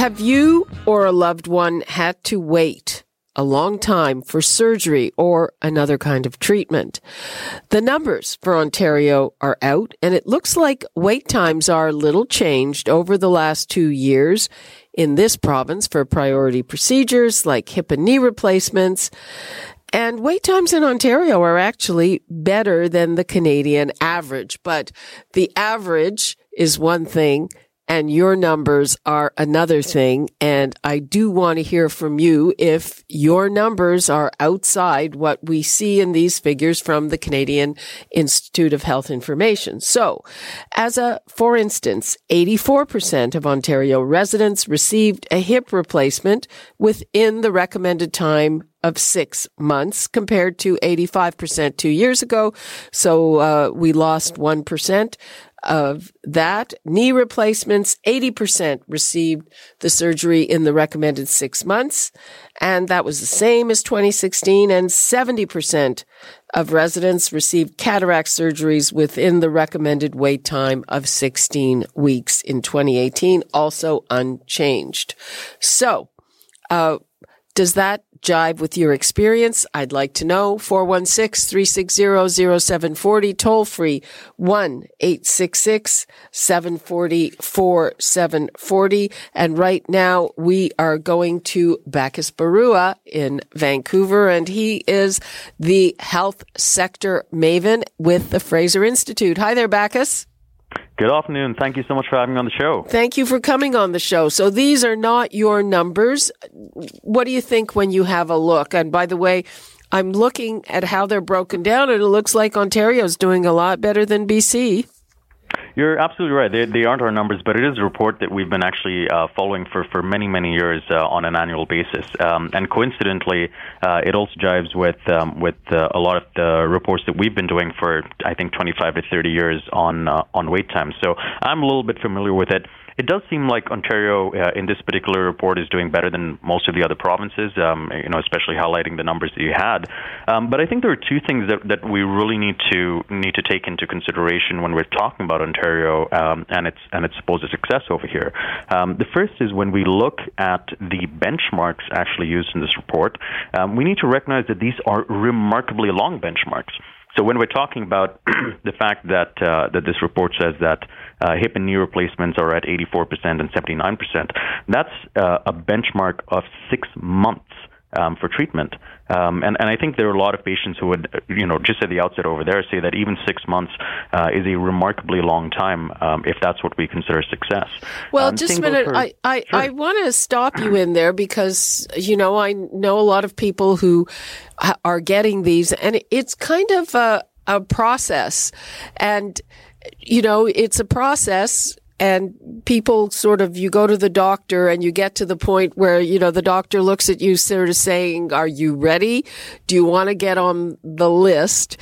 Have you or a loved one had to wait a long time for surgery or another kind of treatment? The numbers for Ontario are out, and it looks like wait times are little changed over the last two years in this province for priority procedures like hip and knee replacements. And wait times in Ontario are actually better than the Canadian average, but the average is one thing and your numbers are another thing. And I do want to hear from you if your numbers are outside what we see in these figures from the Canadian Institute of Health Information. So, as a, for instance, 84% of Ontario residents received a hip replacement within the recommended time of six months compared to 85% two years ago. So, uh, we lost 1% of that. Knee replacements, 80% received the surgery in the recommended six months. And that was the same as 2016. And 70% of residents received cataract surgeries within the recommended wait time of 16 weeks in 2018, also unchanged. So, uh, does that jive with your experience? I'd like to know. 416-360-0740, toll free 1-866-740-4740. And right now we are going to Bacchus Barua in Vancouver and he is the health sector maven with the Fraser Institute. Hi there, Bacchus. Good afternoon. Thank you so much for having me on the show. Thank you for coming on the show. So these are not your numbers. What do you think when you have a look? And by the way, I'm looking at how they're broken down and it looks like Ontario's doing a lot better than BC. You're absolutely right. They, they aren't our numbers, but it is a report that we've been actually uh, following for, for many, many years uh, on an annual basis. Um, and coincidentally, uh, it also jives with um, with uh, a lot of the reports that we've been doing for, I think, 25 to 30 years on uh, on wait time. So I'm a little bit familiar with it it does seem like Ontario, uh, in this particular report, is doing better than most of the other provinces. Um, you know, especially highlighting the numbers that you had. Um, but I think there are two things that, that we really need to need to take into consideration when we're talking about Ontario um, and its and its supposed success over here. Um, the first is when we look at the benchmarks actually used in this report, um, we need to recognize that these are remarkably long benchmarks. So when we're talking about the fact that uh, that this report says that uh, hip and knee replacements are at 84% and 79%, that's uh, a benchmark of six months. Um, for treatment. Um, and, and I think there are a lot of patients who would, you know, just at the outset over there say that even six months uh, is a remarkably long time um, if that's what we consider success. Well, um, just a minute. For, I, I, sure. I want to stop you in there because, you know, I know a lot of people who are getting these and it's kind of a, a process. And, you know, it's a process and people sort of you go to the doctor and you get to the point where you know the doctor looks at you sort of saying are you ready? Do you want to get on the list?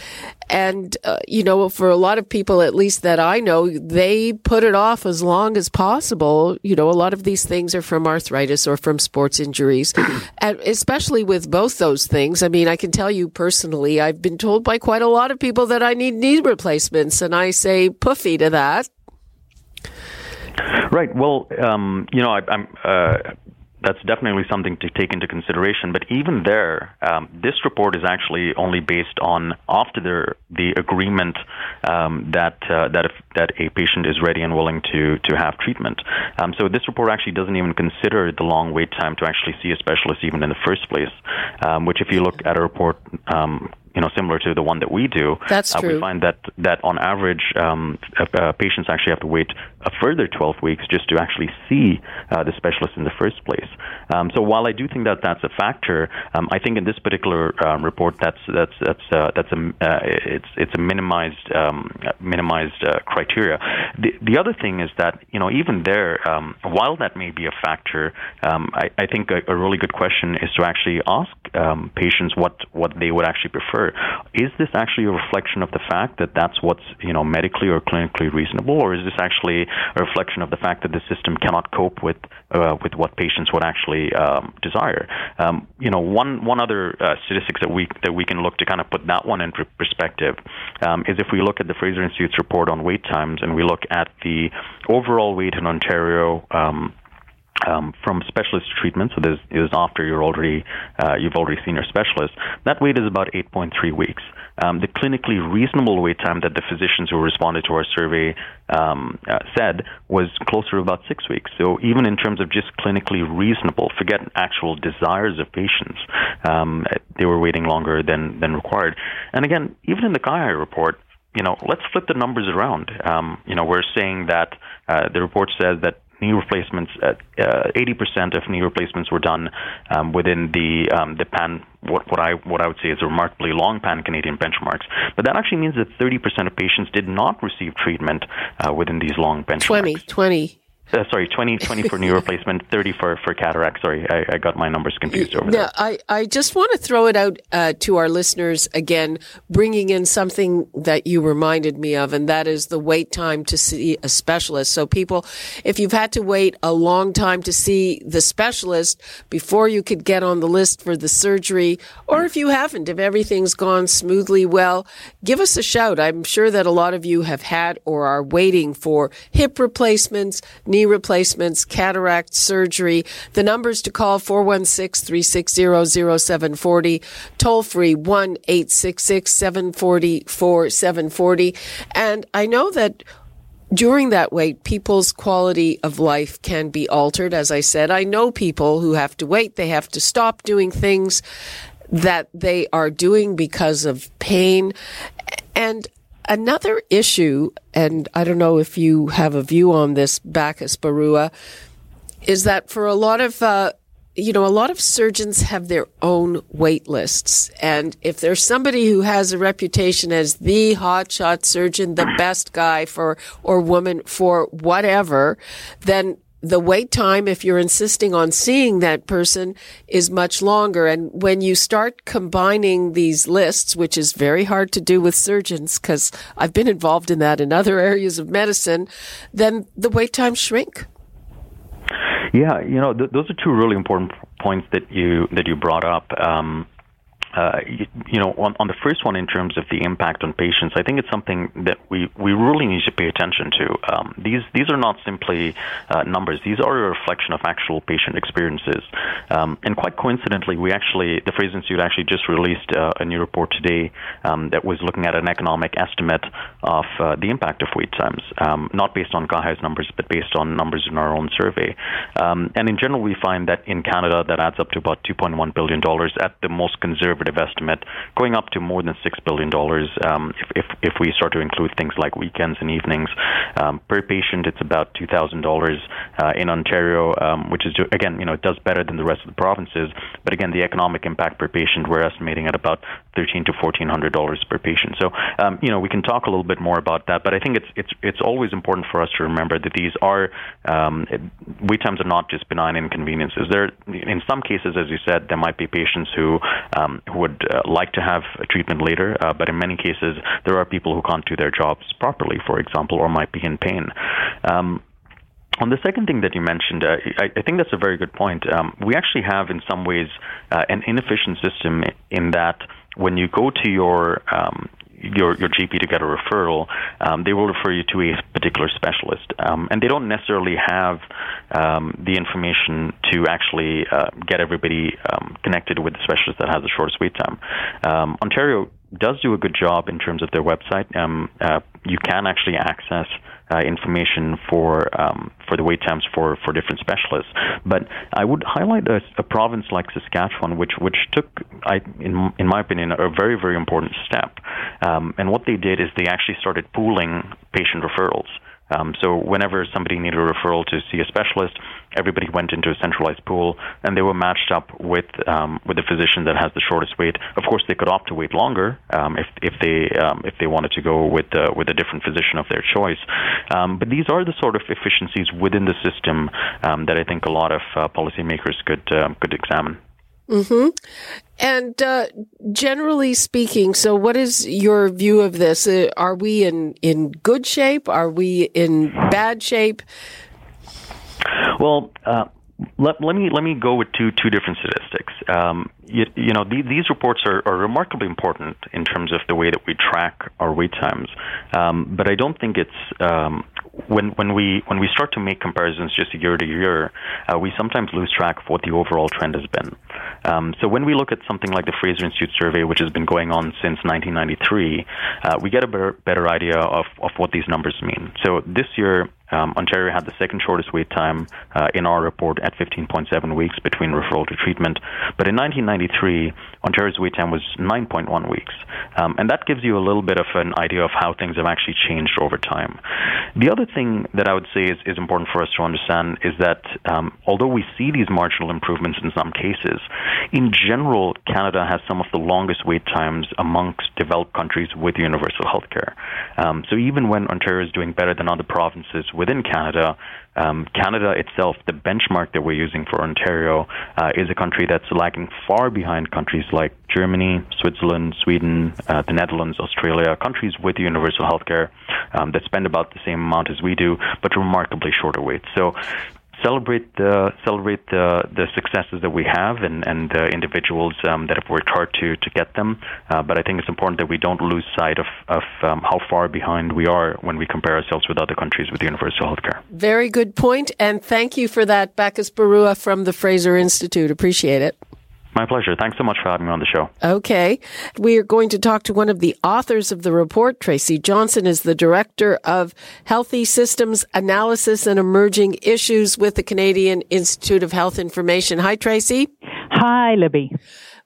And uh, you know for a lot of people at least that I know they put it off as long as possible. You know a lot of these things are from arthritis or from sports injuries. And especially with both those things I mean I can tell you personally I've been told by quite a lot of people that I need knee replacements and I say puffy to that Right. Well, um, you know, I, am uh, that's definitely something to take into consideration. But even there, um, this report is actually only based on after the the agreement um, that uh, that if, that a patient is ready and willing to to have treatment. Um, so this report actually doesn't even consider the long wait time to actually see a specialist, even in the first place. Um, which, if you look at a report um, you know similar to the one that we do, That's uh, we find that that on average, um, uh, patients actually have to wait a further 12 weeks just to actually see uh, the specialist in the first place. Um, so while I do think that that's a factor, um, I think in this particular um, report, that's that's that's uh, that's a uh, it's it's a minimized um, minimized uh, criteria. The the other thing is that you know even there, um, while that may be a factor, um, I, I think a, a really good question is to actually ask um, patients what what they would actually prefer. Is this actually a reflection of the fact that that's what's you know medically or clinically reasonable, or is this actually a reflection of the fact that the system cannot cope with uh, with what patients would actually um, desire? Um, you know, one one other uh, statistics that we that we can look to kind of put that one into perspective um, is if we look at the Fraser Institute's report on wait times and we look at the overall wait in Ontario. Um, um, from specialist treatment, so this is after you're already uh, you've already seen your specialist. That wait is about 8.3 weeks. Um, the clinically reasonable wait time that the physicians who responded to our survey um, uh, said was closer to about six weeks. So even in terms of just clinically reasonable, forget actual desires of patients, um, they were waiting longer than than required. And again, even in the CIHI report, you know, let's flip the numbers around. Um, you know, we're saying that uh, the report says that knee replacements, uh, 80% of knee replacements were done um, within the um, the pan what, what I what I would say is remarkably long pan Canadian benchmarks. But that actually means that 30% of patients did not receive treatment uh, within these long benchmarks. 20, 20. Uh, sorry, 20, 20 for knee replacement, 30 for, for cataract. Sorry, I, I got my numbers confused over there. I, I just want to throw it out uh, to our listeners again, bringing in something that you reminded me of, and that is the wait time to see a specialist. So, people, if you've had to wait a long time to see the specialist before you could get on the list for the surgery, or if you haven't, if everything's gone smoothly well, give us a shout. I'm sure that a lot of you have had or are waiting for hip replacements, knee replacements, cataract surgery. The numbers to call 416-360-0740, toll free 1-866-740-4740. And I know that during that wait, people's quality of life can be altered. As I said, I know people who have to wait. They have to stop doing things that they are doing because of pain. And another issue, and I don't know if you have a view on this, Bacchus Barua, is that for a lot of uh, you know, a lot of surgeons have their own wait lists. And if there's somebody who has a reputation as the hotshot surgeon, the best guy for, or woman for whatever, then the wait time, if you're insisting on seeing that person, is much longer. And when you start combining these lists, which is very hard to do with surgeons, because I've been involved in that in other areas of medicine, then the wait times shrink. Yeah, you know, th- those are two really important points that you that you brought up. Um, uh, you, you, know, on, on, the first one, in terms of the impact on patients, I think it's something that we, we really need to pay attention to. Um, these these are not simply uh, numbers; these are a reflection of actual patient experiences. Um, and quite coincidentally, we actually the Fraser Institute actually just released uh, a new report today um, that was looking at an economic estimate of uh, the impact of wait times, um, not based on CIHI's numbers, but based on numbers in our own survey. Um, and in general, we find that in Canada, that adds up to about 2.1 billion dollars at the most conservative conservative estimate, going up to more than six billion dollars um, if, if, if we start to include things like weekends and evenings. Um, per patient, it's about two thousand uh, dollars in Ontario, um, which is again, you know, it does better than the rest of the provinces. But again, the economic impact per patient, we're estimating at about thirteen to fourteen hundred dollars per patient. So, um, you know, we can talk a little bit more about that. But I think it's it's it's always important for us to remember that these are um, wait times are not just benign inconveniences. There, in some cases, as you said, there might be patients who um, would uh, like to have treatment later, uh, but in many cases, there are people who can't do their jobs properly, for example, or might be in pain. Um, on the second thing that you mentioned, uh, I, I, think that's a very good point. Um, we actually have, in some ways, uh, an inefficient system in that when you go to your um, your your GP to get a referral, um, they will refer you to a particular specialist, um, and they don't necessarily have um, the information to actually uh, get everybody um, connected with the specialist that has the shortest wait time. Um, Ontario does do a good job in terms of their website. Um, uh, you can actually access uh, information for um, for the wait times for, for different specialists. But I would highlight a, a province like Saskatchewan, which which took, I, in in my opinion, a very very important step. Um, and what they did is they actually started pooling patient referrals. Um, so whenever somebody needed a referral to see a specialist, everybody went into a centralized pool, and they were matched up with um, with the physician that has the shortest wait. Of course, they could opt to wait longer um, if if they um, if they wanted to go with uh, with a different physician of their choice. Um, but these are the sort of efficiencies within the system um, that I think a lot of uh, policymakers could could examine. Hmm. And uh, generally speaking, so what is your view of this? Uh, are we in in good shape? Are we in bad shape? Well, uh, let, let me let me go with two two different statistics. Um, you, you, know, the, these reports are, are, remarkably important in terms of the way that we track our wait times. Um, but I don't think it's um, when when we when we start to make comparisons just year to year, uh, we sometimes lose track of what the overall trend has been. Um, so when we look at something like the Fraser Institute survey, which has been going on since 1993, uh, we get a better, better idea of, of what these numbers mean. So this year, um, Ontario had the second shortest wait time uh, in our report at 15.7 weeks between referral to treatment. But in 1993, Ontario's wait time was 9.1 weeks. Um, and that gives you a little bit of an idea of how things have actually changed over time. The other thing that I would say is, is important for us to understand is that um, although we see these marginal improvements in some cases, in general, Canada has some of the longest wait times amongst developed countries with universal health care. Um, so even when Ontario is doing better than other provinces within Canada, um, Canada itself, the benchmark that we're using for Ontario, uh, is a country that's lagging far behind countries like Germany, Switzerland, Sweden, uh, the Netherlands, Australia, countries with universal healthcare um, that spend about the same amount as we do, but remarkably shorter waits. So celebrate the celebrate the the successes that we have and and the individuals um, that have worked hard to to get them. Uh, but I think it's important that we don't lose sight of of um, how far behind we are when we compare ourselves with other countries with universal healthcare. Very good point, and thank you for that, Bacchus Barua from the Fraser Institute. Appreciate it. My pleasure. Thanks so much for having me on the show. Okay. We are going to talk to one of the authors of the report. Tracy Johnson is the director of Healthy Systems Analysis and Emerging Issues with the Canadian Institute of Health Information. Hi, Tracy. Hi, Libby.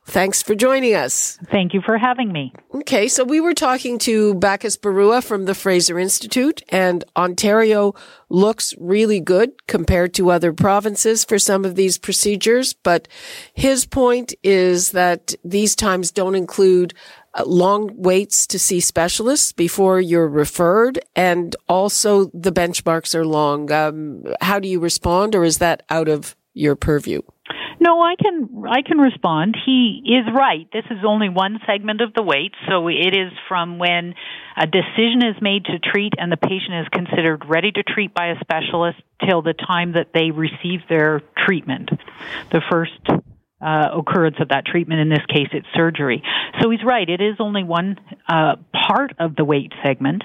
Thanks for joining us. Thank you for having me. Okay, so we were talking to Bacchus Barua from the Fraser Institute, and Ontario looks really good compared to other provinces for some of these procedures. But his point is that these times don't include uh, long waits to see specialists before you're referred, and also the benchmarks are long. Um, how do you respond, or is that out of your purview? No, I can I can respond. He is right. This is only one segment of the wait, so it is from when a decision is made to treat and the patient is considered ready to treat by a specialist till the time that they receive their treatment. The first uh, occurrence of that treatment. In this case, it's surgery. So he's right. It is only one uh, part of the wait segment,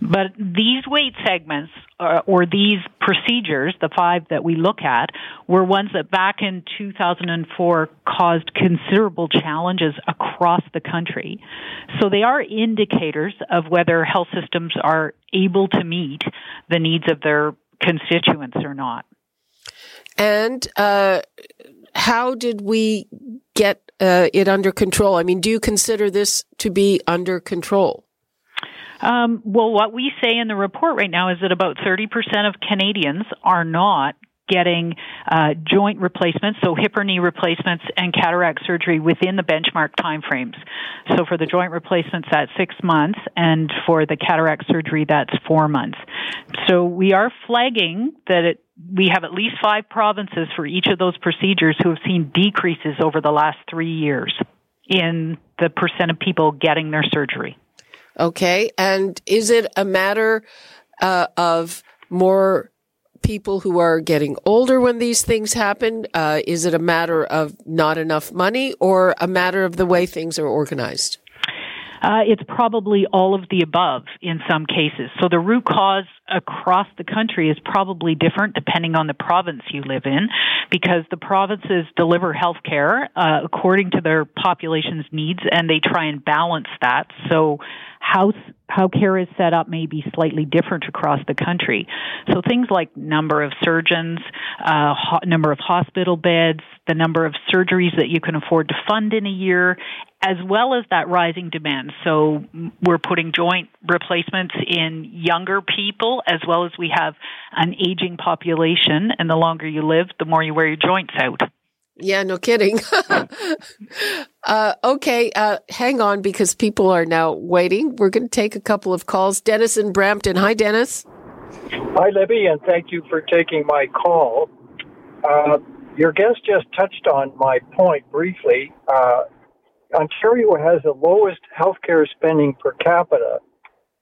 but these wait segments uh, or these procedures, the five that we look at, were ones that back in 2004 caused considerable challenges across the country. So they are indicators of whether health systems are able to meet the needs of their constituents or not. And uh, how did we get uh, it under control? I mean, do you consider this to be under control? Um, well, what we say in the report right now is that about 30% of Canadians are not getting uh, joint replacements, so hip or knee replacements and cataract surgery within the benchmark timeframes. So for the joint replacements, that's six months, and for the cataract surgery, that's four months. So we are flagging that it, we have at least five provinces for each of those procedures who have seen decreases over the last three years in the percent of people getting their surgery. Okay, and is it a matter uh, of more people who are getting older when these things happen? Uh, is it a matter of not enough money or a matter of the way things are organized? Uh, it's probably all of the above in some cases. So the root cause across the country is probably different depending on the province you live in because the provinces deliver health care uh, according to their population's needs and they try and balance that. So how how care is set up may be slightly different across the country. So things like number of surgeons, uh, ho- number of hospital beds, the number of surgeries that you can afford to fund in a year, as well as that rising demand. So we're putting joint replacements in younger people, as well as we have an aging population. And the longer you live, the more you wear your joints out. Yeah, no kidding. uh, okay, uh, hang on because people are now waiting. We're going to take a couple of calls. Dennis in Brampton. Hi, Dennis. Hi, Libby, and thank you for taking my call. Uh, your guest just touched on my point briefly. Uh, Ontario has the lowest healthcare spending per capita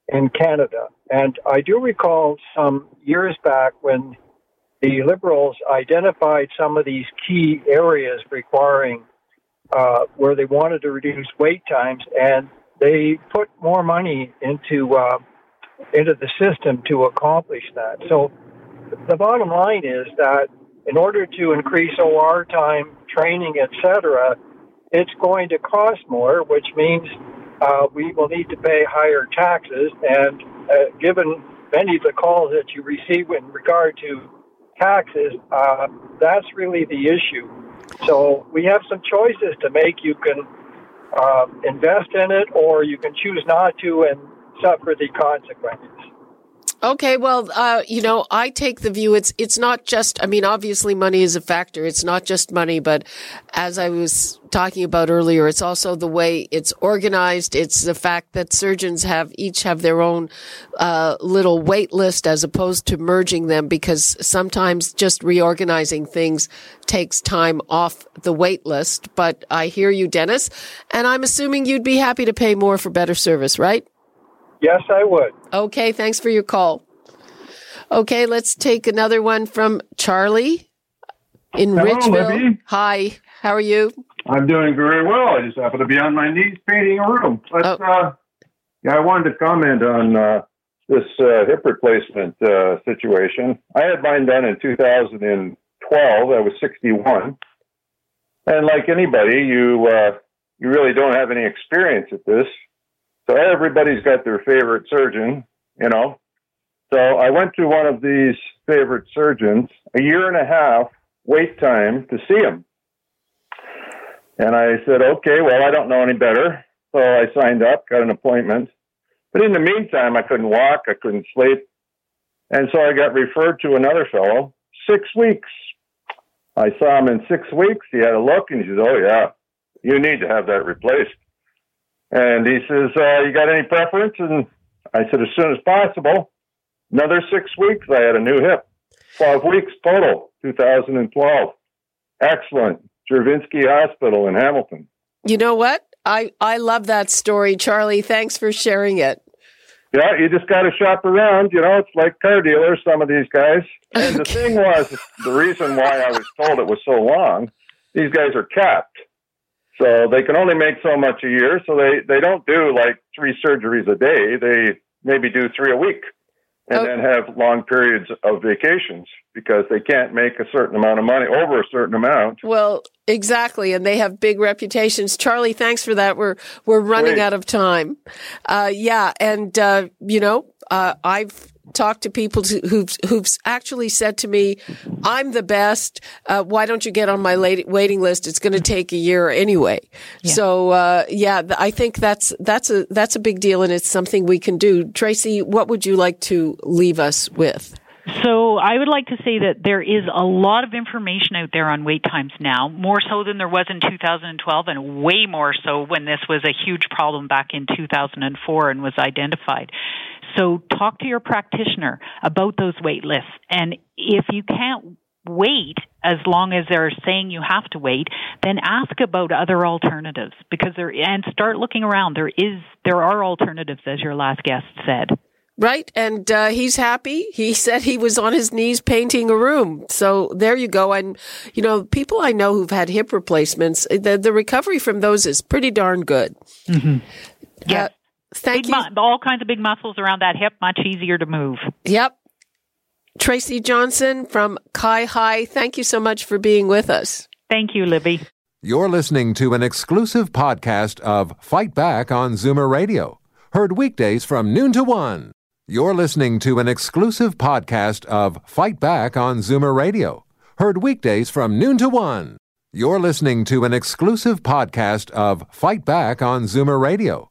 in Canada. And I do recall some years back when the Liberals identified some of these key areas requiring uh, where they wanted to reduce wait times, and they put more money into uh, into the system to accomplish that. So the bottom line is that in order to increase OR time, training, etc., it's going to cost more, which means uh, we will need to pay higher taxes. And uh, given many of the calls that you receive in regard to taxes, uh, that's really the issue. So we have some choices to make. You can uh, invest in it, or you can choose not to and suffer the consequences. Okay, well, uh, you know, I take the view it's it's not just. I mean, obviously, money is a factor. It's not just money, but as I was talking about earlier, it's also the way it's organized. It's the fact that surgeons have each have their own uh, little wait list as opposed to merging them, because sometimes just reorganizing things takes time off the wait list. But I hear you, Dennis, and I'm assuming you'd be happy to pay more for better service, right? Yes, I would. Okay, thanks for your call. Okay, let's take another one from Charlie in Hello, Ridgeville. Libby. Hi, how are you? I'm doing very well. I just happen to be on my knees painting a room. Let's, Oh. uh, yeah, I wanted to comment on uh, this uh, hip replacement uh, situation. I had mine done in 2012. I was 61, and like anybody, you uh, you really don't have any experience at this. So everybody's got their favorite surgeon, you know. So I went to one of these favorite surgeons. A year and a half wait time to see him. And I said, okay, well, I don't know any better. So I signed up, got an appointment. But in the meantime, I couldn't walk, I couldn't sleep. And so I got referred to another fellow, six weeks. I saw him in six weeks. He had a look and he says, oh, yeah, you need to have that replaced. And he says, uh, you got any preference? And I said, as soon as possible. Another six weeks, I had a new hip. 12 weeks total, 2012. Excellent. Juravinski Hospital in Hamilton. You know what? I, I love that story, Charlie. Thanks for sharing it. Yeah, you just got to shop around. You know, it's like car dealers, some of these guys. And the thing was, the reason why I was told it was so long, these guys are capped. So they can only make so much a year. So they, they don't do like three surgeries a day. They maybe do three a week and Oh. then have long periods of vacations because they can't make a certain amount of money over a certain amount. Well, exactly, and they have big reputations. Charlie, thanks for that. We're we're running Great. out of time. Uh, yeah, and uh, you know, uh, I've talked to people who've who've actually said to me, "I'm the best. Uh, why don't you get on my waiting list? It's going to take a year anyway." So uh, yeah, I think that's that's a that's a big deal, and it's something we can do. Tracy, what would you like to leave us with? So I would like to say that there is a lot of information out there on wait times now, more so than there was in 2012 and way more so when this was a huge problem back in 2004 and was identified. So talk to your practitioner about those wait lists. And if you can't wait as long as they're saying you have to wait, then ask about other alternatives because there and start looking around. There is there are alternatives as your last guest said. Right. And uh, he's happy. He said he was on his knees painting a room. So there you go. And, you know, people I know who've had hip replacements, the, the recovery from those is pretty darn good. Yes. Uh, thank Big you. mu- all kinds of big muscles around that hip, much easier to move. Yep. Tracy Johnson from CIHI, thank you so much for being with us. Thank you, Libby. You're listening to an exclusive podcast of Fight Back on Zoomer Radio, heard weekdays from noon to one. You're listening to an exclusive podcast of Fight Back on Zoomer Radio, heard weekdays from noon to one. You're listening to an exclusive podcast of Fight Back on Zoomer Radio,